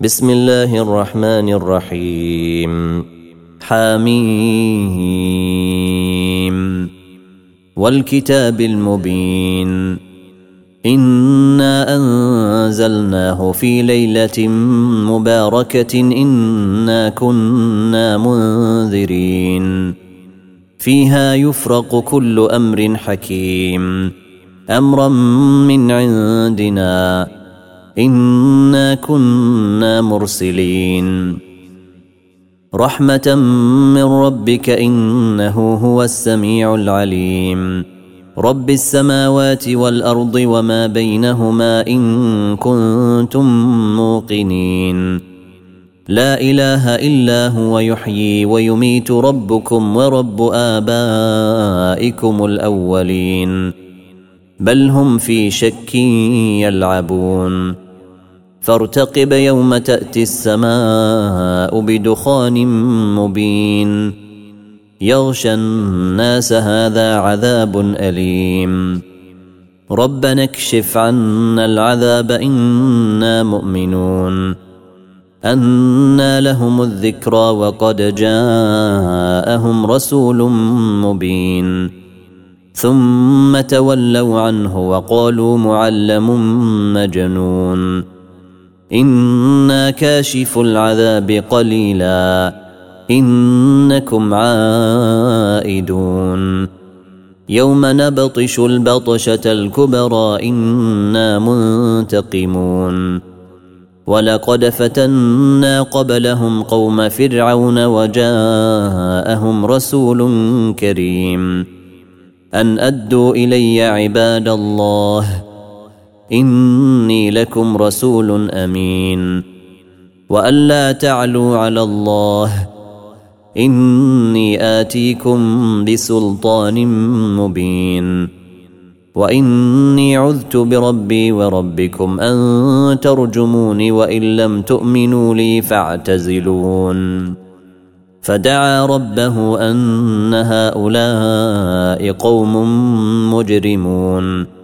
بسم الله الرحمن الرحيم حميم والكتاب المبين انا انزلناه في ليله مباركه انا كنا منذرين فيها يفرق كل أمر حكيم امرا من عندنا إنا كنا مرسلين. رحمة من ربك إنه هو السميع العليم. رب السماوات والأرض وما بينهما إن كنتم موقنين. لا إله إلا هو يحيي ويميت ربكم ورب آبائكم الأولين. بل هم في شك يلعبون. فارتقب يوم تأتي السماء بدخان مبين. يغشى الناس هذا عذاب أليم. ربنا اكشف عنا العذاب إنا مؤمنون. أنى لهم الذكرى وقد جاءهم رسول مبين. ثم تولوا عنه وقالوا معلم مجنون. أنا كاشف العذاب قليلا انكم عائدون يوم نبطش البطشه الكبرى أنا منتقمون ولقد فتنا قبلهم قوم فرعون وجاءهم رسول كريم ان ادوا الي عباد الله إني لكم رسول أمين. وان لا تعلوا على الله. إني آتيكم بسلطان مبين. وإني عذت بربي وربكم أن ترجموني وإن لم تؤمنوا لي فاعتزلون. فدعا ربه أن هؤلاء قوم مجرمون.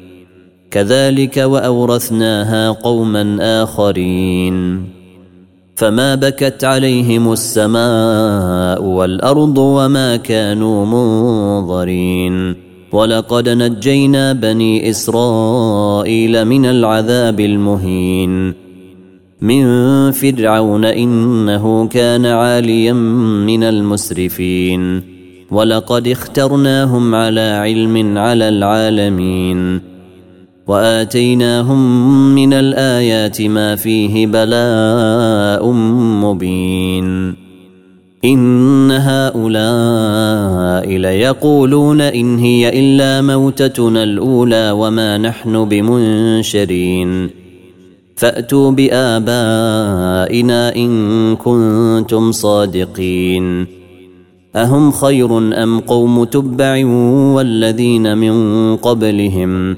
كذلك وأورثناها قوما آخرين. فما بكت عليهم السماء والأرض وما كانوا منظرين. ولقد نجينا بني إسرائيل من العذاب المهين. من فرعون إنه كان عاليا من المسرفين. ولقد اخترناهم على علم على العالمين. وآتيناهم من الآيات ما فيه بلاء مبين. إن هؤلاء ليقولون إن هي إلا موتتنا الأولى وما نحن بمنشرين. فأتوا بآبائنا إن كنتم صادقين. أهم خير أم قوم تبع والذين من قبلهم؟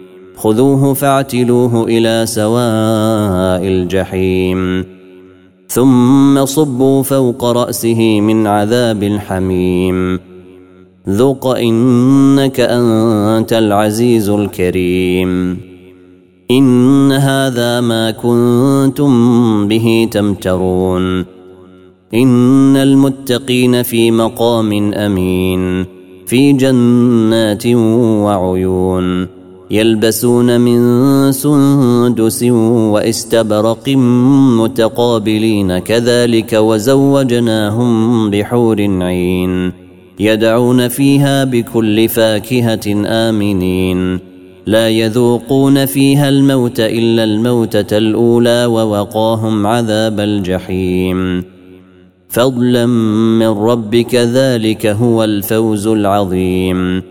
خذوه فاعتلوه إلى سواء الجحيم. ثم صبوا فوق رأسه من عذاب الحميم. ذق إنك أنت العزيز الكريم. إن هذا ما كنتم به تمترون. إن المتقين في مقام أمين في جنات وعيون. يلبسون من سندس واستبرق متقابلين كذلك وزوجناهم بحور عين يدعون فيها بكل فاكهة آمنين. لا يذوقون فيها الموت إلا الموتة الأولى ووقاهم عذاب الجحيم. فضلا من ربك ذلك هو الفوز العظيم.